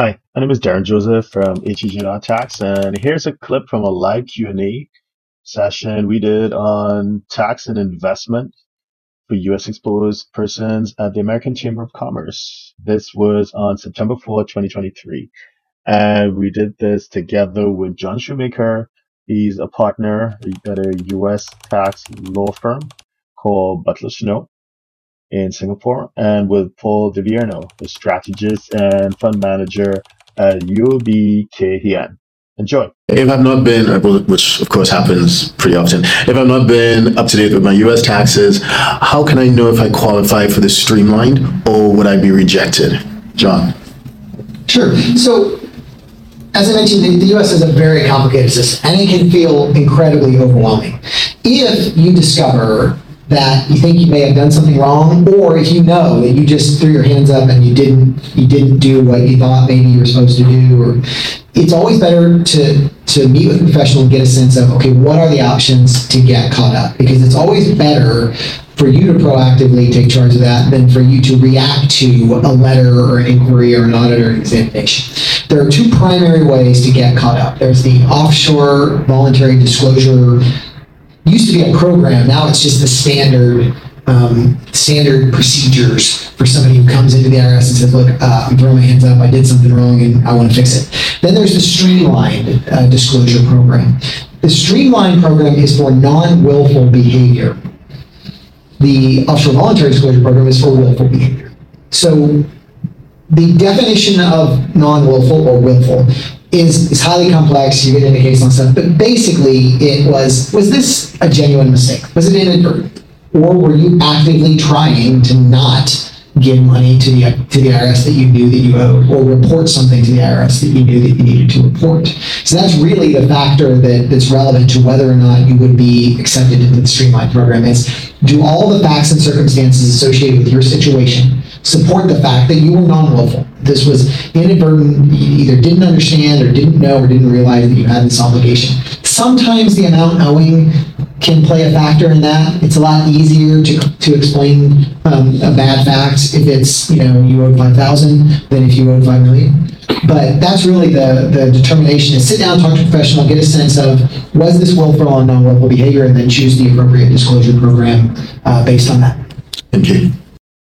Hi, my name is Derren Joseph from HTJ Tax, and here's a clip from a live Q&A session we did on tax and investment for U.S. exposed persons at the American Chamber of Commerce. This was on September 4, 2023. And we did this together with John Shoemaker. He's a partner at a U.S. tax law firm called Butler Snow in Singapore, and with Paul DeVierno, the strategist and fund manager at UOB Kay Hian. Enjoy. If I've not been, which of course happens pretty often, if I've not been up to date with my US taxes, how can I know if I qualify for the streamlined or would I be rejected? John. Sure. So, as I mentioned, the, the US is a very complicated system and it can feel incredibly overwhelming. If you discover that you think you may have done something wrong, or if you know that you just threw your hands up and you didn't you didn't do what you thought maybe you were supposed to do, or it's always better to to meet with a professional and get a sense of okay, what are the options to get caught up? Because it's always better for you to proactively take charge of that than for you to react to a letter or an inquiry or an audit or an examination. There are two primary ways to get caught up. There's the offshore voluntary disclosure used to be a program, now it's just the standard um, standard procedures for somebody who comes into the IRS and says, look, uh, I'm throwing my hands up, I did something wrong and I want to fix it. Then there's the streamlined uh, disclosure program. The streamlined program is for non-willful behavior. The offshore voluntary disclosure program is for willful behavior. So the definition of non-willful or willful is, is highly complex. You get into case law stuff, but basically, it was was this a genuine mistake? Was it inadvertent, or were you actively trying to not give money to the to the IRS that you knew that you owed, or report something to the IRS that you knew that you needed to report? So that's really the factor that, that's relevant to whether or not you would be accepted into the streamlined program. Is do all the facts and circumstances associated with your situation support the fact that you were non-willful. This was inadvertent, you either didn't understand or didn't know or didn't realize that you had this obligation. Sometimes the amount owing can play a factor in that. It's a lot easier to, to explain um, a bad fact if it's, you know, you owed 5,000 than if you owed 5 million. But that's really the, the determination is sit down, talk to a professional, get a sense of was this willful or non-willful behavior, and then choose the appropriate disclosure program uh, based on that. Thank you.